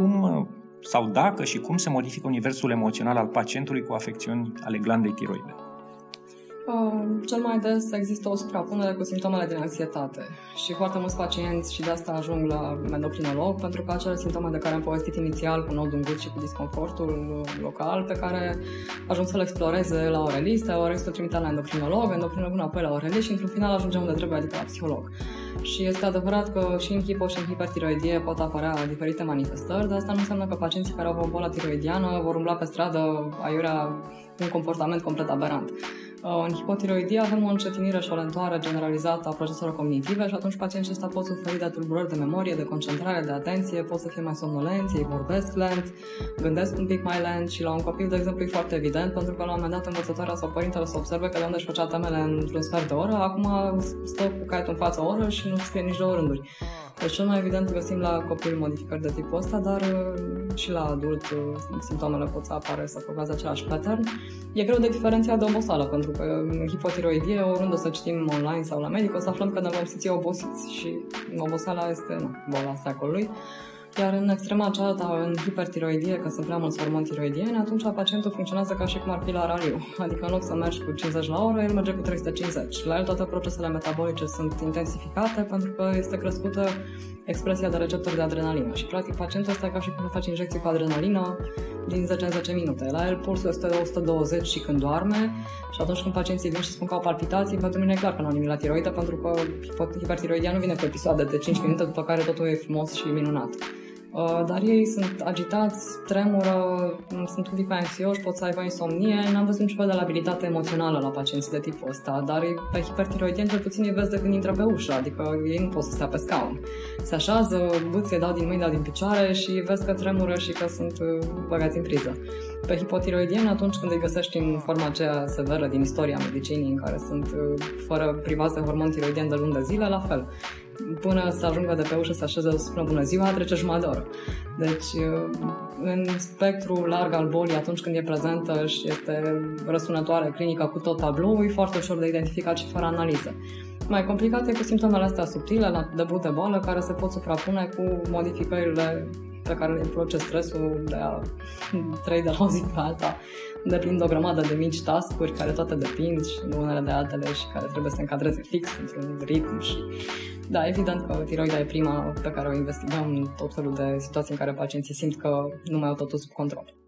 cum sau dacă și cum se modifică universul emoțional al pacientului cu afecțiuni ale glandei tiroide? Uh, cel mai des există o suprapunere cu simptomele din anxietate și foarte mulți pacienți și de asta ajung la endocrinolog pentru că acele simptome de care am povestit inițial cu nodul în gât și cu disconfortul local pe care ajung să le exploreze la oreliste, orelistul trimite la endocrinolog, endocrinologul înapoi la orelist și într-un final ajungem unde trebuie, adică la psiholog. Și este adevărat că și în hipo și în hipertiroidie pot apărea diferite manifestări, dar asta nu înseamnă că pacienții care au o boală tiroidiană vor umbla pe stradă aiurea un comportament complet aberant. Uh, în hipotiroidie avem o încetinire și o lentoare generalizată a proceselor cognitive și atunci pacienții ăștia pot suferi de tulburări de memorie, de concentrare, de atenție, pot să fie mai somnolenți, ei vorbesc lent, gândesc un pic mai lent și la un copil, de exemplu, e foarte evident pentru că la un moment dat învățătoarea sau părintele să observe că de unde își făcea temele într-un sfert de oră, acum stă cu caietul în fața oră și nu scrie nici două rânduri. Deci cel mai evident găsim la copil modificări de tipul ăsta, dar uh, și la adult uh, simptomele pot să apare să făceți același pattern. E greu de diferențiat de obosală, pentru că în hipotiroidie, oriunde o să citim online sau la medic, o să aflăm că ne vom simți obosiți și obosala este nu, boala secolului. Iar în extrema cealaltă, în hipertiroidie, că sunt prea mulți hormoni tiroidieni, atunci pacientul funcționează ca și cum ar fi la raliu. Adică în loc să mergi cu 50 la oră, el merge cu 350. La el toate procesele metabolice sunt intensificate pentru că este crescută expresia de receptori de adrenalină. Și practic pacientul ăsta e ca și cum face injecții cu adrenalină din 10 în 10 minute. La el pulsul este de 120 și când doarme și atunci când pacienții vin și spun că au palpitații, pentru mine e clar că nu au nimic la tiroidă pentru că hipertiroidia nu vine cu episoade de 5 minute după care totul e frumos și minunat. Uh, dar ei sunt agitați, tremură, sunt un pic mai anxioși, pot să aibă insomnie. N-am văzut niciun fel de labilitate emoțională la pacienții de tipul ăsta, dar pe hipertiroidien cel puțin îi vezi de când intră pe ușă, adică ei nu pot să stea pe scaun. Se așează, bâție, dau din mâini, dau din picioare și vezi că tremură și că sunt uh, băgați în priză. Pe hipotiroidien, atunci când îi găsești în forma aceea severă din istoria medicinii, în care sunt uh, fără privați de hormon tiroidien de luni de zile, la fel până să ajungă de pe ușă să așeze să spună bună ziua, trece jumătate de oră. Deci, în spectru larg al bolii, atunci când e prezentă și este răsunătoare clinica cu tot tablou, e foarte ușor de identificat și fără analiză. Mai complicat e cu simptomele astea subtile, la debut de boală, care se pot suprapune cu modificările pe care le produce stresul de a trăi de la o zi pe alta, deprind o grămadă de mici tascuri care toate depind și unele de altele și care trebuie să se încadreze fix într-un ritm și da, evident că tiroida e prima pe care o investigăm în tot felul de situații în care pacienții simt că nu mai au totul sub control.